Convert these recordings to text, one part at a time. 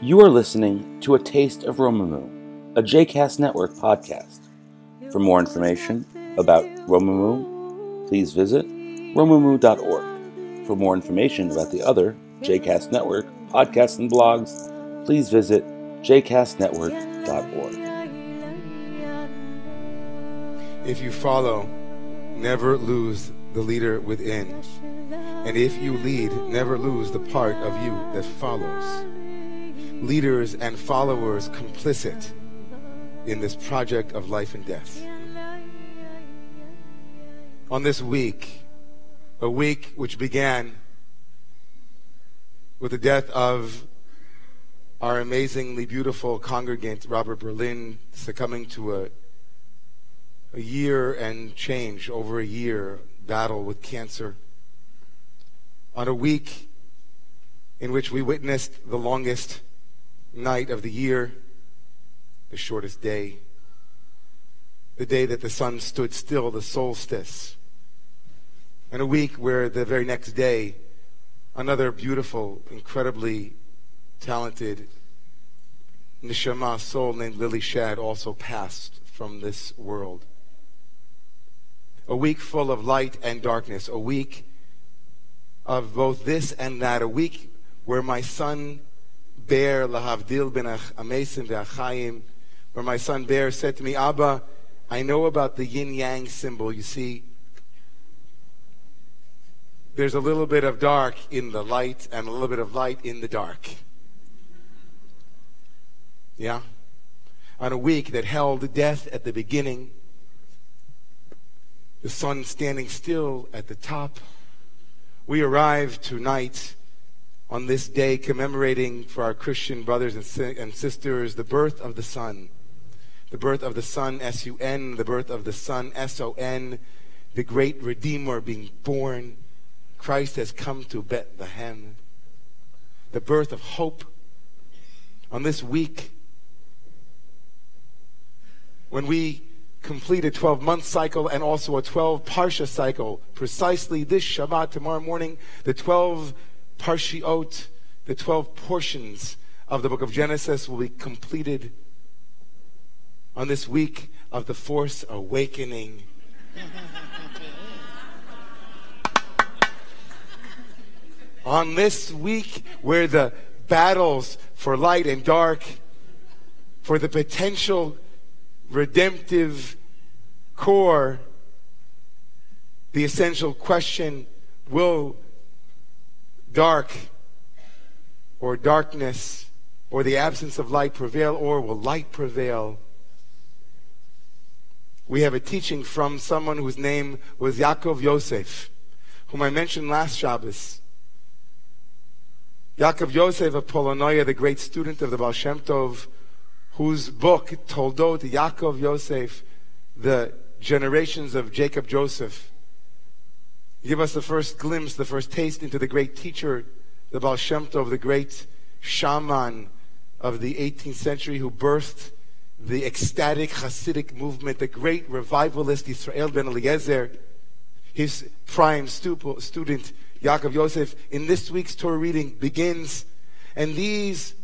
You are listening to A Taste of Romemu, a JCast Network podcast. For more information about Romemu, please visit romemu.org. For more information about the other JCast Network podcasts and blogs, please visit jcastnetwork.org. If you follow, never lose the leader within. And if you lead, never lose the part of you that follows. Leaders and followers complicit in this project of life and death. On this week, a week which began with the death of our amazingly beautiful congregant, Robert Berlin, succumbing to a, a year and change, over a year battle with cancer. On a week in which we witnessed the longest night of the year, the shortest day, the day that the sun stood still, the solstice, and a week where the very next day, another beautiful, incredibly talented neshama soul named Lily Shad also passed from this world. A week full of light and darkness, a week of both this and that, a week where my son Bear lahavdil ben amesim ve'achayim, where my son Bear said to me, Abba, I know about the yin yang symbol. You see, there's a little bit of dark in the light and a little bit of light in the dark. Yeah? On a week that held death at the beginning, the sun standing still at the top, we arrive tonight on this day commemorating for our Christian brothers and, si- and sisters the birth of the Son. The birth of the Son, S U N, the birth of the Son, S O N, the great Redeemer being born. Christ has come to Bethlehem. The birth of hope. On this week, when we complete a 12 month cycle and also a 12 Parsha cycle, precisely this Shabbat, tomorrow morning, the 12 Parshiot, the 12 portions of the book of Genesis will be completed on this week of the Force Awakening. on this week where the battles for light and dark, for the potential redemptive core, the essential question will dark or darkness or the absence of light prevail or will light prevail? We have a teaching from someone whose name was Yaakov Yosef, whom I mentioned last Shabbos. Yaakov Yosef of Polonoia, the great student of the Baal Shem Tov, whose book, Toldot Yaakov Yosef, the generations of Jacob Joseph, give us the first glimpse, the first taste into the great teacher, the Baal Shem Tov, the great shaman of the 18th century who birthed the ecstatic Hasidic movement, the great revivalist Israel ben Eliezer, his prime stu- student, Yaakov Yosef, in this week's Torah reading begins, and these,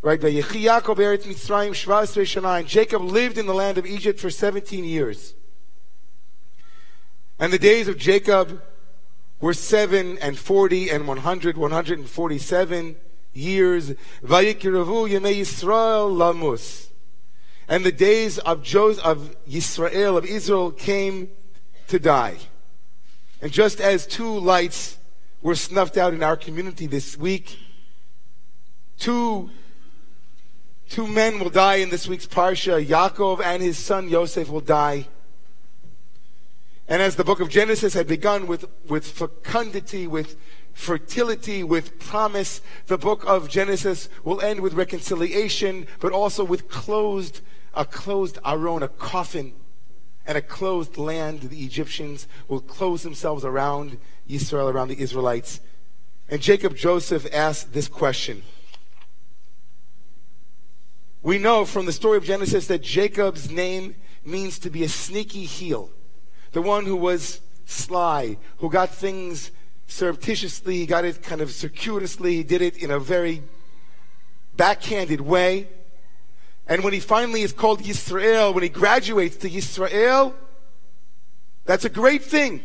right, Jacob lived in the land of Egypt for 17 years. And the days of Jacob were seven and forty and one hundred, one hundred and forty-seven years. Vayikiravu Yemei Yisrael Lamus. And the days of Joseph, of Yisrael, of Israel, came to die. And just as two lights were snuffed out in our community this week, two, two men will die in this week's Parsha. Yaakov and his son Yosef will die. And as the book of Genesis had begun with, with fecundity, with fertility, with promise, the book of Genesis will end with reconciliation, but also with closed, a closed aron, a coffin, and a closed land. The Egyptians will close themselves around Israel, around the Israelites. And Jacob Joseph asked this question. We know from the story of Genesis that Jacob's name means to be a sneaky heel the one who was sly, who got things surreptitiously, he got it kind of circuitously, he did it in a very backhanded way. And when he finally is called Yisrael, when he graduates to Yisrael, that's a great thing.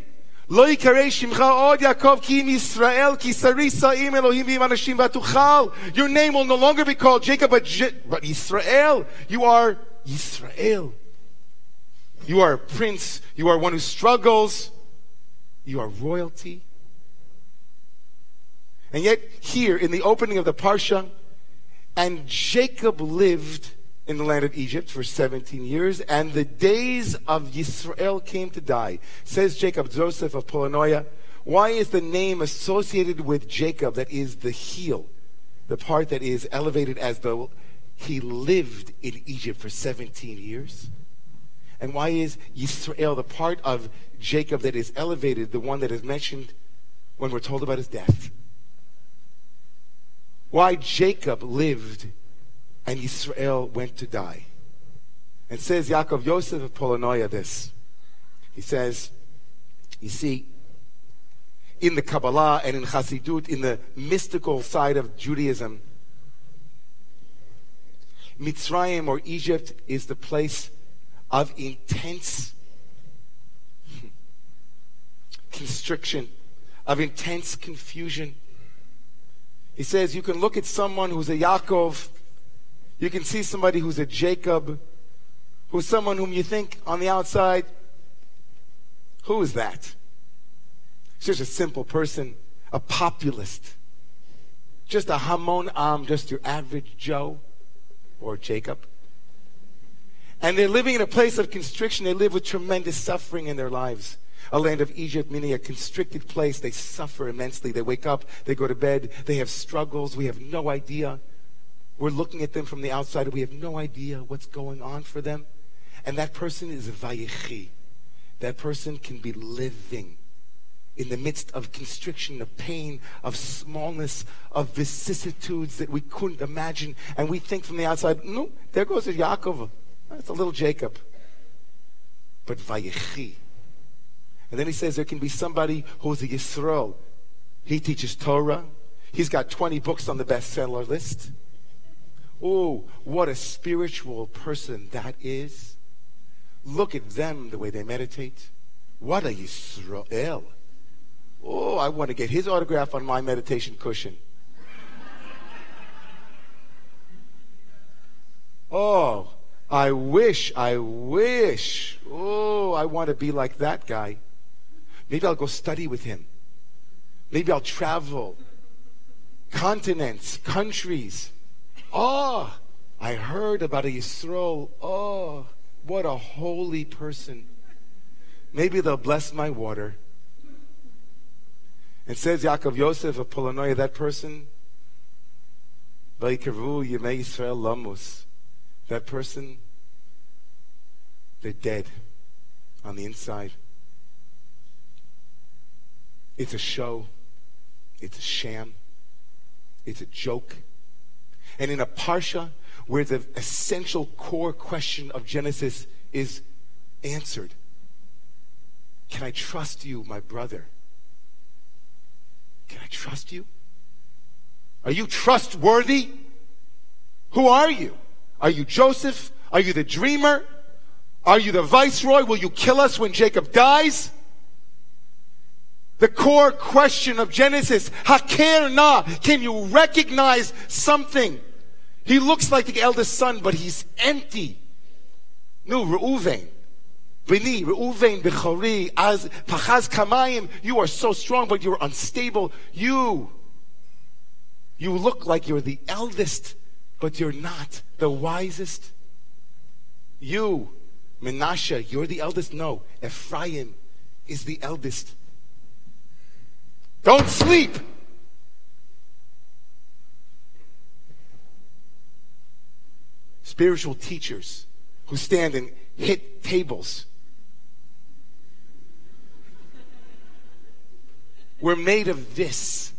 לא יקרא שמך עוד יעקב כי אם ישראל כי שרים אלוהים ועם אנשים ותוכל. Your name will no longer be called Jacob but, Je- but Israel. You are Israel. You are a prince. You are one who struggles. You are royalty. And yet here in the opening of the Parsha, and Jacob lived in the land of Egypt for 17 years, and the days of Yisrael came to die. Says Jacob Joseph of Polanoia, why is the name associated with Jacob that is the heel, the part that is elevated as though he lived in Egypt for 17 years? And why is Yisrael the part of Jacob that is elevated, the one that is mentioned when we're told about his death? Why Jacob lived and Israel went to die. And says Yaakov Yosef of Polanoia this. He says, you see, in the Kabbalah and in Hasidut, in the mystical side of Judaism, Mitzrayim or Egypt is the place of intense constriction, of intense confusion. He says you can look at someone who's a Yaakov you can see somebody who's a Jacob, who's someone whom you think on the outside, who is that? He's just a simple person, a populist, just a Hamon Am, just your average Joe or Jacob. And they're living in a place of constriction. They live with tremendous suffering in their lives. A land of Egypt, meaning a constricted place. They suffer immensely. They wake up, they go to bed, they have struggles. We have no idea. We're looking at them from the outside we have no idea what's going on for them. And that person is a vayechi. That person can be living in the midst of constriction, of pain, of smallness, of vicissitudes that we couldn't imagine. And we think from the outside, no, there goes a Yaakov. That's a little Jacob. But Vayechi. And then he says there can be somebody who's a Yisrael. He teaches Torah. He's got 20 books on the bestseller list. Oh, what a spiritual person that is. Look at them, the way they meditate. What a Yisrael. Oh, I want to get his autograph on my meditation cushion. Oh, I wish, I wish. Oh, I want to be like that guy. Maybe I'll go study with him. Maybe I'll travel continents, countries. Oh, I heard about a Yisroel. Oh, what a holy person. Maybe they'll bless my water. And says Yaakov Yosef of Polanoia, that person, Yisrael Lamus, that person, they're dead on the inside. It's a show. It's a sham. It's a joke. And in a parsha where the essential core question of Genesis is answered Can I trust you, my brother? Can I trust you? Are you trustworthy? Who are you? Are you Joseph? Are you the dreamer? Are you the viceroy? Will you kill us when Jacob dies? The core question of Genesis, Haker na, can you recognize something? He looks like the eldest son, but he's empty. No, Reuven. Bini, Reuven, Bechori, as Pachaz Kamayim, you are so strong, but you're unstable. You, you look like you're the eldest, but you're not the wisest. You, Menashe, you're the eldest. No, Ephraim is the eldest. Don't sleep. spiritual teachers who stand and hit tables. We're made of this.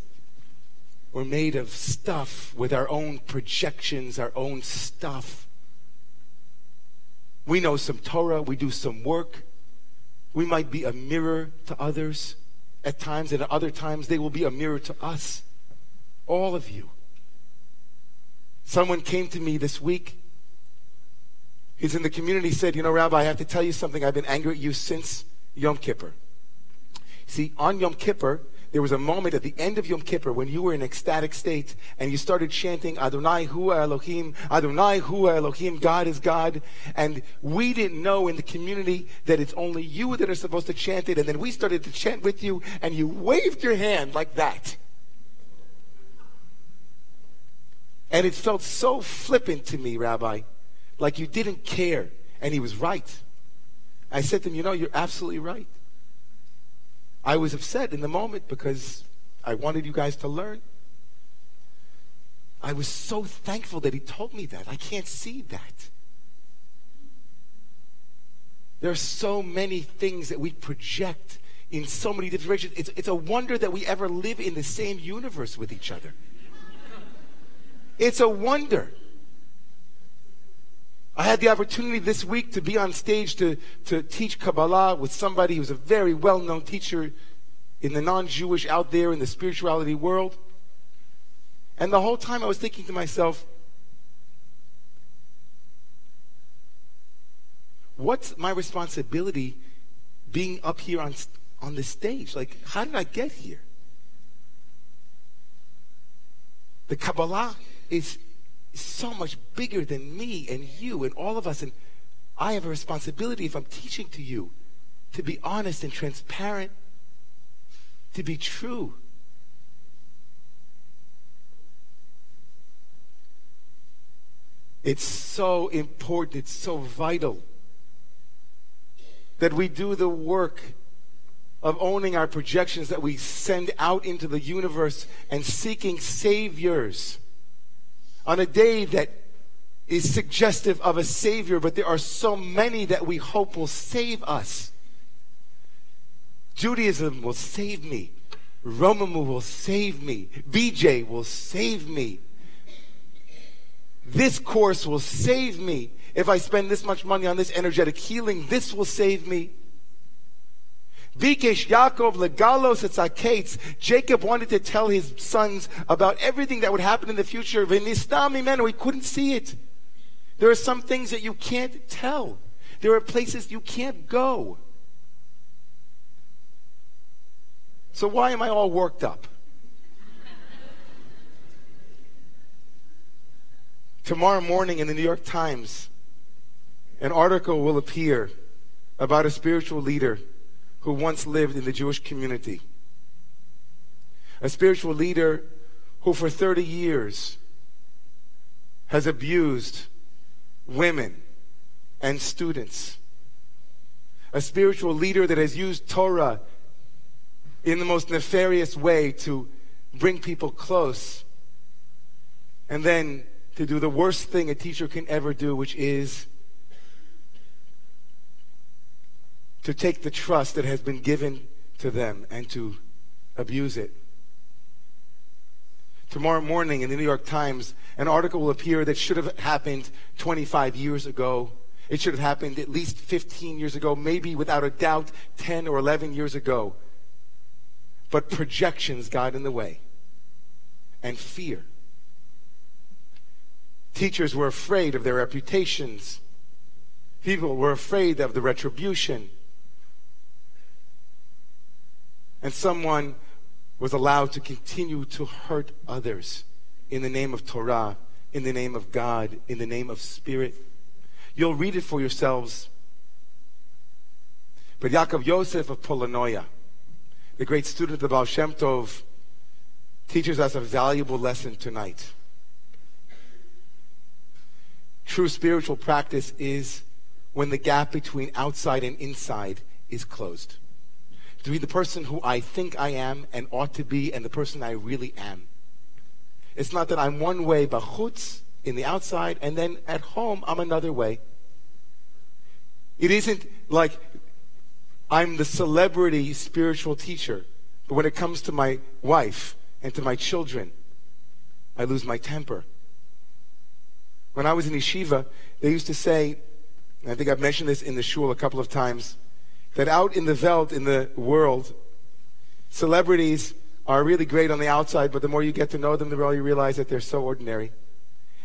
We're made of stuff with our own projections, our own stuff. We know some Torah, we do some work. We might be a mirror to others at times, and at other times, they will be a mirror to us. All of you. Someone came to me this week. He's in the community, said, You know, Rabbi, I have to tell you something. I've been angry at you since Yom Kippur. See, on Yom Kippur, there was a moment at the end of Yom Kippur when you were in ecstatic state and you started chanting Adonai Hu Elohim, Adonai Hu Elohim, God is God. And we didn't know in the community that it's only you that are supposed to chant it. And then we started to chant with you and you waved your hand like that. And it felt so flippant to me, Rabbi, like you didn't care. And he was right. I said to him, You know, you're absolutely right. I was upset in the moment because I wanted you guys to learn. I was so thankful that he told me that. I can't see that. There are so many things that we project in so many different directions. It's, it's a wonder that we ever live in the same universe with each other. It's a wonder. I had the opportunity this week to be on stage to, to teach Kabbalah with somebody who's a very well known teacher in the non Jewish out there in the spirituality world. And the whole time I was thinking to myself, what's my responsibility being up here on, on the stage? Like, how did I get here? The Kabbalah is so much bigger than me and you and all of us. And I have a responsibility, if I'm teaching to you, to be honest and transparent, to be true. It's so important, it's so vital that we do the work of owning our projections that we send out into the universe and seeking saviors on a day that is suggestive of a Savior, but there are so many that we hope will save us. Judaism will save me. Romemu will save me. BJ will save me. This course will save me. If I spend this much money on this energetic healing, this will save me. Vikesh Yaakov legalos etzakates. Jacob wanted to tell his sons about everything that would happen in the future. V'nistam imenu. He couldn't see it. There are some things that you can't tell. There are places you can't go. So why am I all worked up? Tomorrow morning in the New York Times, an article will appear about a spiritual leader who once lived in the Jewish community. A spiritual leader who for 30 years has abused women and students. A spiritual leader that has used Torah in the most nefarious way to bring people close and then to do the worst thing a teacher can ever do, which is to take the trust that has been given to them and to abuse it. Tomorrow morning in the New York Times, an article will appear that should have happened 25 years ago. It should have happened at least 15 years ago, maybe without a doubt 10 or 11 years ago. But projections got in the way and fear. Teachers were afraid of their reputations. People were afraid of the retribution and someone was allowed to continue to hurt others in the name of Torah, in the name of God, in the name of Spirit. You'll read it for yourselves. But Yaakov Yosef of Polanoia, the great student of the Baal Shem Tov, teaches us a valuable lesson tonight. True spiritual practice is when the gap between outside and inside is closed to be the person who I think I am and ought to be and the person I really am. It's not that I'm one way bachutz in the outside and then at home I'm another way. It isn't like I'm the celebrity spiritual teacher, but when it comes to my wife and to my children, I lose my temper. When I was in yeshiva, they used to say, I think I've mentioned this in the shul a couple of times, that out in the Welt, in the world, celebrities are really great on the outside, but the more you get to know them, the more you realize that they're so ordinary.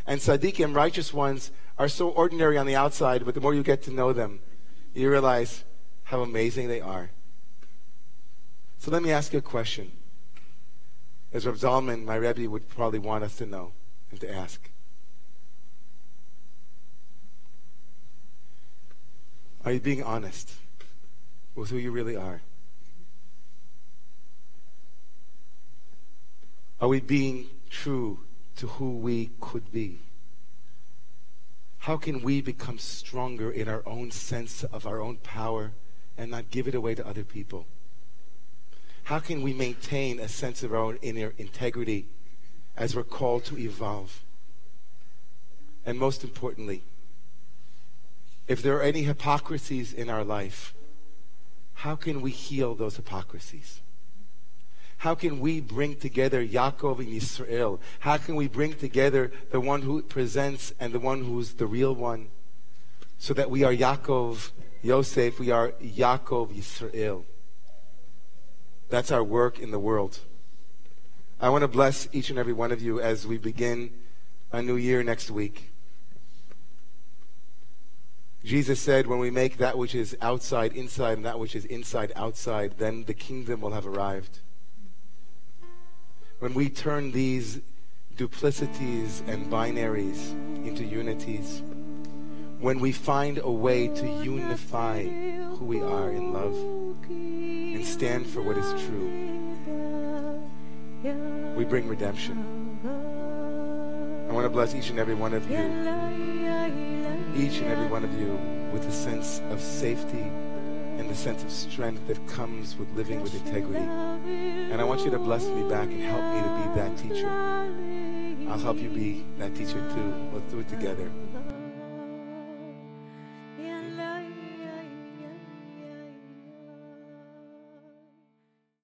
And tzaddikim, righteous ones, are so ordinary on the outside, but the more you get to know them, you realize how amazing they are. So let me ask you a question. As Rav Zalman, my Rebbe, would probably want us to know and to ask. Are you being honest with who you really are? Are we being true to who we could be? How can we become stronger in our own sense of our own power and not give it away to other people? How can we maintain a sense of our own inner integrity as we're called to evolve? And most importantly, if there are any hypocrisies in our life, how can we heal those hypocrisies? How can we bring together Yaakov and Israel? How can we bring together the one who presents and the one who's the real one? So that we are Yaakov, Yosef, we are Yaakov, Israel. That's our work in the world. I want to bless each and every one of you as we begin a new year next week. Jesus said, when we make that which is outside inside and that which is inside outside, then the kingdom will have arrived when we turn these duplicities and binaries into unities, when we find a way to unify who we are in love and stand for what is true, we bring redemption. I want to bless each and every one of you, each and every one of you with a sense of safety and the sense of strength that comes with living with integrity. And I want you to bless me back and help me to be that teacher. I'll help you be that teacher too. Let's do it together.